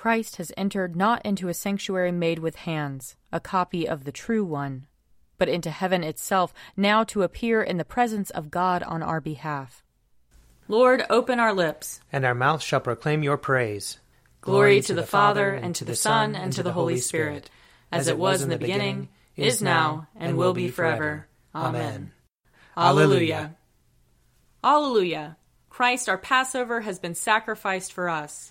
Christ has entered not into a sanctuary made with hands, a copy of the true one, but into heaven itself, now to appear in the presence of God on our behalf. Lord, open our lips, and our mouth shall proclaim your praise. Glory, Glory to the Father, and to the Son, and to the Holy Spirit, as it was in the beginning, is now, and will be forever. Amen. Alleluia. Alleluia. Christ, our Passover, has been sacrificed for us.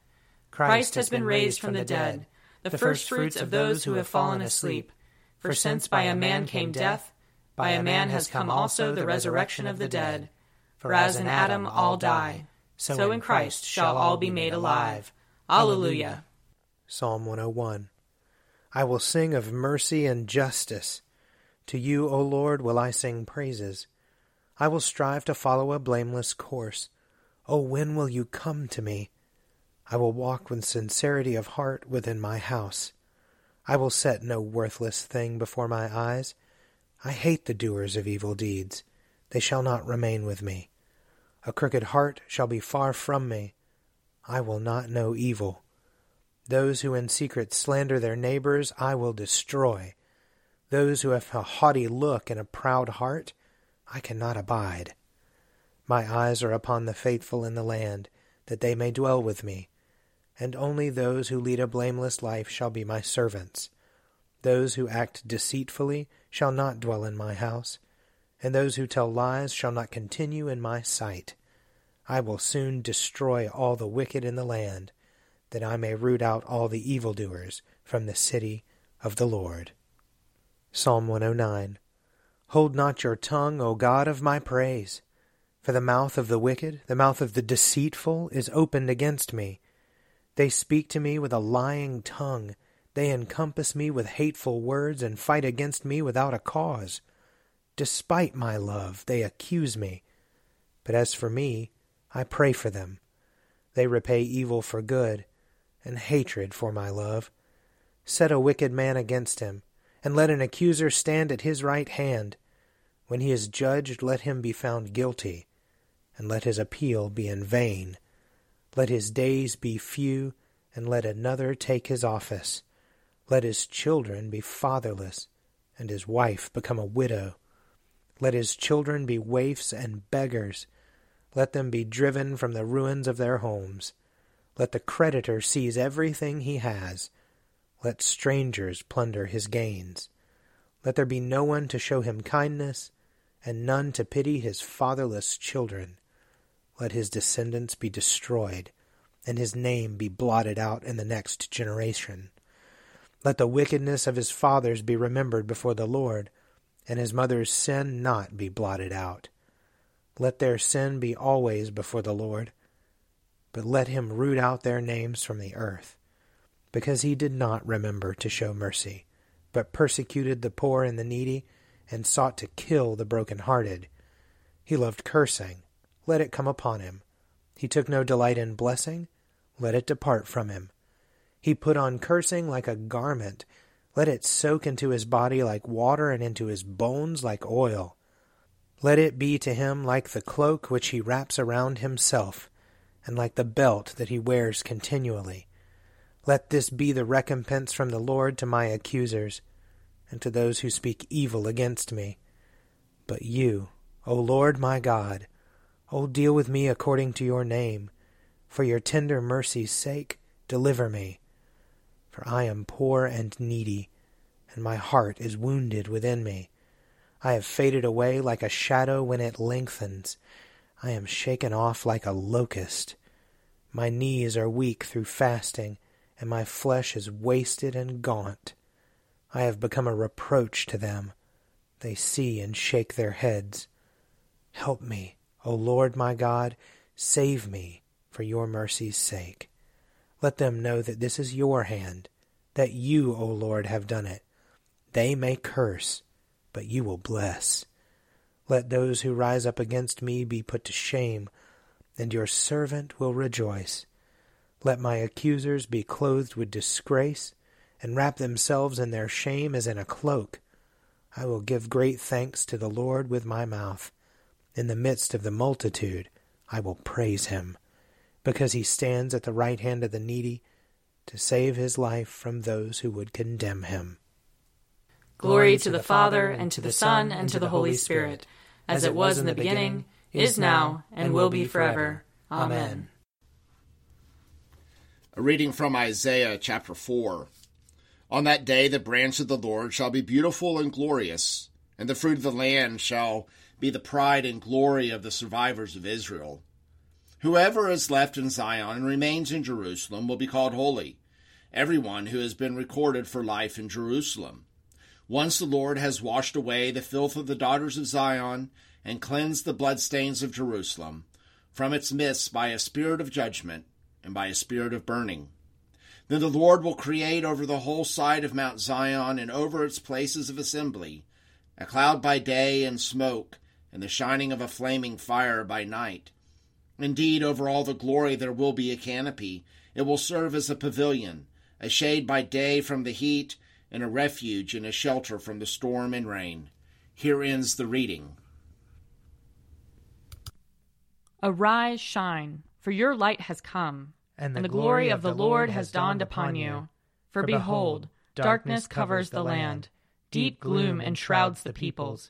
Christ has been raised from the dead, the firstfruits of those who have fallen asleep. For since by a man came death, by a man has come also the resurrection of the dead. For as in Adam all die, so in Christ shall all be made alive. Alleluia. Psalm 101 I will sing of mercy and justice. To you, O Lord, will I sing praises. I will strive to follow a blameless course. O when will you come to me? I will walk with sincerity of heart within my house. I will set no worthless thing before my eyes. I hate the doers of evil deeds. They shall not remain with me. A crooked heart shall be far from me. I will not know evil. Those who in secret slander their neighbors I will destroy. Those who have a haughty look and a proud heart I cannot abide. My eyes are upon the faithful in the land, that they may dwell with me and only those who lead a blameless life shall be my servants. Those who act deceitfully shall not dwell in my house, and those who tell lies shall not continue in my sight. I will soon destroy all the wicked in the land, that I may root out all the evildoers from the city of the Lord. Psalm 109 Hold not your tongue, O God of my praise. For the mouth of the wicked, the mouth of the deceitful, is opened against me. They speak to me with a lying tongue. They encompass me with hateful words and fight against me without a cause. Despite my love, they accuse me. But as for me, I pray for them. They repay evil for good, and hatred for my love. Set a wicked man against him, and let an accuser stand at his right hand. When he is judged, let him be found guilty, and let his appeal be in vain. Let his days be few, and let another take his office. Let his children be fatherless, and his wife become a widow. Let his children be waifs and beggars. Let them be driven from the ruins of their homes. Let the creditor seize everything he has. Let strangers plunder his gains. Let there be no one to show him kindness, and none to pity his fatherless children let his descendants be destroyed, and his name be blotted out in the next generation. Let the wickedness of his fathers be remembered before the Lord, and his mother's sin not be blotted out. Let their sin be always before the Lord, but let him root out their names from the earth, because he did not remember to show mercy, but persecuted the poor and the needy, and sought to kill the broken-hearted. He loved cursing let it come upon him. He took no delight in blessing, let it depart from him. He put on cursing like a garment, let it soak into his body like water and into his bones like oil. Let it be to him like the cloak which he wraps around himself, and like the belt that he wears continually. Let this be the recompense from the Lord to my accusers, and to those who speak evil against me. But you, O Lord my God, O deal with me according to your name. For your tender mercy's sake, deliver me. For I am poor and needy, and my heart is wounded within me. I have faded away like a shadow when it lengthens. I am shaken off like a locust. My knees are weak through fasting, and my flesh is wasted and gaunt. I have become a reproach to them. They see and shake their heads. Help me, O Lord my God, save me for your mercy's sake. Let them know that this is your hand, that you, O Lord, have done it. They may curse, but you will bless. Let those who rise up against me be put to shame, and your servant will rejoice. Let my accusers be clothed with disgrace, and wrap themselves in their shame as in a cloak. I will give great thanks to the Lord with my mouth. In the midst of the multitude, I will praise him, because he stands at the right hand of the needy to save his life from those who would condemn him. Glory to the Father, and to the Son, and to the Holy Spirit, as it was in the beginning, is now, and will be forever. Amen. A reading from Isaiah chapter 4. On that day the branch of the Lord shall be beautiful and glorious, and the fruit of the land shall be the pride and glory of the survivors of Israel. Whoever is left in Zion and remains in Jerusalem will be called holy, everyone who has been recorded for life in Jerusalem. Once the Lord has washed away the filth of the daughters of Zion and cleansed the bloodstains of Jerusalem from its midst by a spirit of judgment and by a spirit of burning. Then the Lord will create over the whole side of Mount Zion and over its places of assembly a cloud by day and smoke, and the shining of a flaming fire by night. Indeed, over all the glory there will be a canopy. It will serve as a pavilion, a shade by day from the heat, and a refuge and a shelter from the storm and rain. Here ends the reading. Arise, shine, for your light has come, and the, and the glory of the Lord has dawned upon you. For behold, darkness covers the land, deep gloom enshrouds the peoples.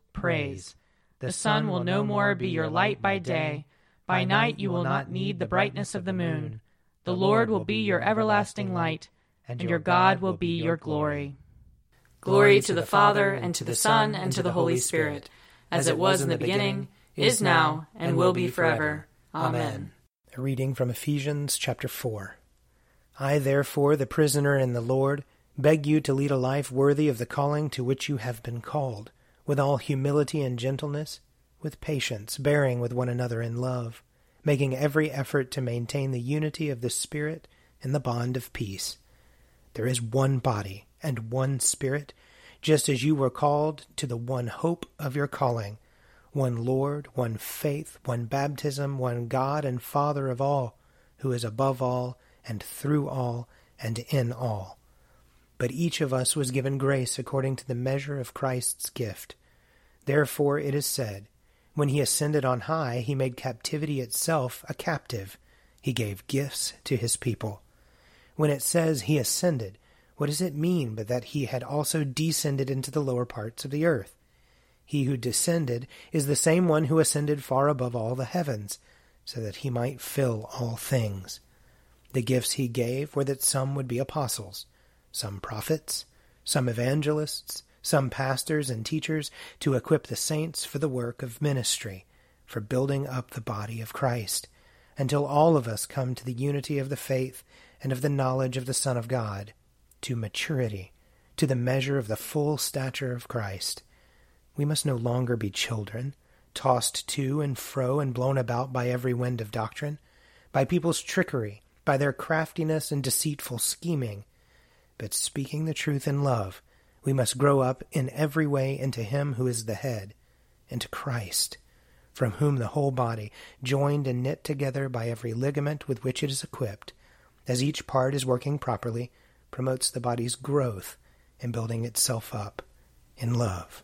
praise. The sun will no more be your light by day. By night you will not need the brightness of the moon. The Lord will be your everlasting light and your God will be your glory. Glory to the Father, and to the Son, and to the Holy Spirit, as it was in the beginning, is now, and will be forever. Amen. A reading from Ephesians chapter 4. I, therefore, the prisoner in the Lord, beg you to lead a life worthy of the calling to which you have been called, with all humility and gentleness, with patience, bearing with one another in love, making every effort to maintain the unity of the Spirit in the bond of peace. There is one body and one Spirit, just as you were called to the one hope of your calling, one Lord, one faith, one baptism, one God and Father of all, who is above all, and through all, and in all. But each of us was given grace according to the measure of Christ's gift. Therefore it is said, When he ascended on high, he made captivity itself a captive. He gave gifts to his people. When it says he ascended, what does it mean but that he had also descended into the lower parts of the earth? He who descended is the same one who ascended far above all the heavens, so that he might fill all things. The gifts he gave were that some would be apostles, some prophets, some evangelists, some pastors and teachers, to equip the saints for the work of ministry, for building up the body of Christ, until all of us come to the unity of the faith and of the knowledge of the Son of God, to maturity, to the measure of the full stature of Christ. We must no longer be children, tossed to and fro and blown about by every wind of doctrine, by people's trickery, by their craftiness and deceitful scheming. But speaking the truth in love, we must grow up in every way into Him who is the head, into Christ, from whom the whole body, joined and knit together by every ligament with which it is equipped, as each part is working properly, promotes the body's growth in building itself up in love.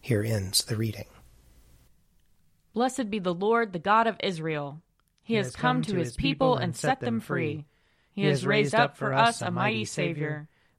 Here ends the reading. Blessed be the Lord, the God of Israel. He, he has come, come to his people and set them free. He has raised up for us a mighty Savior,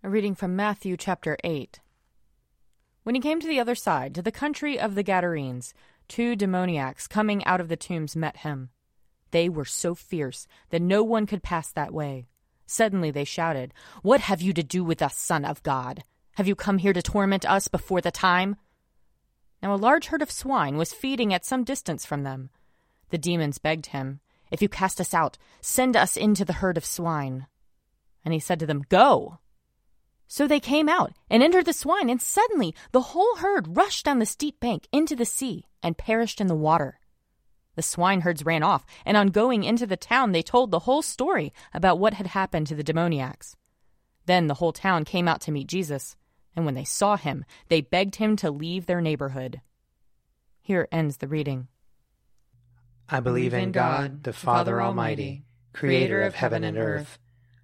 A reading from Matthew chapter 8. When he came to the other side, to the country of the Gadarenes, two demoniacs coming out of the tombs met him. They were so fierce that no one could pass that way. Suddenly they shouted, What have you to do with us, Son of God? Have you come here to torment us before the time? Now a large herd of swine was feeding at some distance from them. The demons begged him, If you cast us out, send us into the herd of swine. And he said to them, Go! So they came out and entered the swine, and suddenly the whole herd rushed down the steep bank into the sea and perished in the water. The swineherds ran off, and on going into the town, they told the whole story about what had happened to the demoniacs. Then the whole town came out to meet Jesus, and when they saw him, they begged him to leave their neighborhood. Here ends the reading. I believe in God, the Father Almighty, creator of heaven and earth.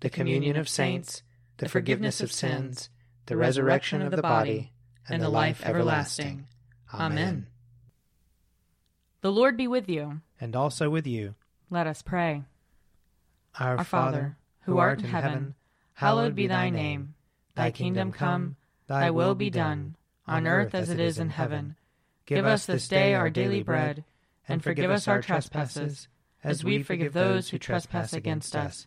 the communion of saints, the forgiveness of sins, the resurrection of the body, and the life everlasting. Amen. The Lord be with you. And also with you. Let us pray. Our, Our Father, who art in heaven, hallowed be thy name. Thy kingdom come, thy will be done, on earth as it is in heaven. Give us this day our daily bread, and forgive us our trespasses, as we forgive those who trespass against us.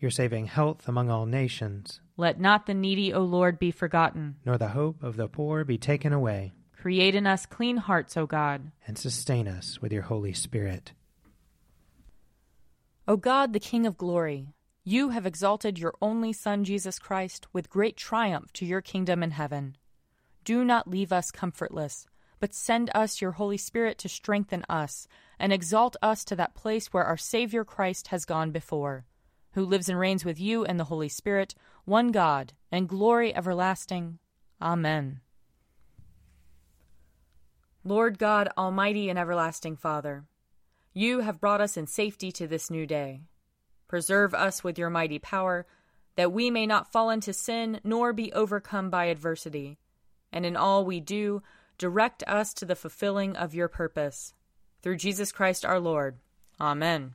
Your saving health among all nations. Let not the needy, O Lord, be forgotten. Nor the hope of the poor be taken away. Create in us clean hearts, O God. And sustain us with your Holy Spirit. O God, the King of glory, you have exalted your only Son, Jesus Christ, with great triumph to your kingdom in heaven. Do not leave us comfortless, but send us your Holy Spirit to strengthen us and exalt us to that place where our Savior Christ has gone before, who lives and reigns with you and the Holy Spirit, one God, and glory everlasting. Amen. Lord God, Almighty and everlasting Father, you have brought us in safety to this new day. Preserve us with your mighty power, that we may not fall into sin nor be overcome by adversity. And in all we do, direct us to the fulfilling of your purpose. Through Jesus Christ our Lord. Amen.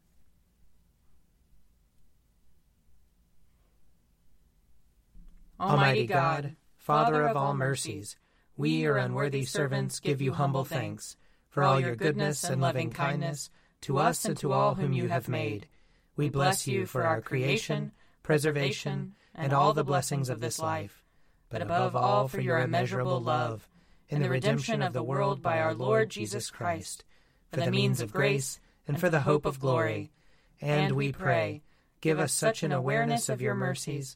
Almighty God, Father of all mercies, we, your unworthy servants, give you humble thanks for all your goodness and loving kindness to us and to all whom you have made. We bless you for our creation, preservation, and all the blessings of this life. but above all for your immeasurable love, in the redemption of the world by our Lord Jesus Christ, for the means of grace and for the hope of glory. And we pray, give us such an awareness of your mercies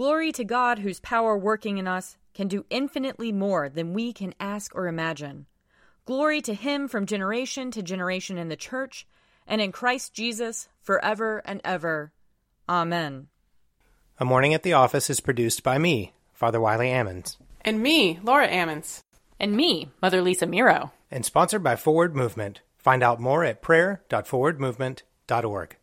Glory to God, whose power working in us can do infinitely more than we can ask or imagine. Glory to him from generation to generation in the church and in Christ Jesus forever and ever. Amen. A Morning at the Office is produced by me, Father Wiley Ammons, And me, Laura Ammons. And me, Mother Lisa Meirow. and sponsored by Forward Movement. Find out more at prayer.forwardmovement.org.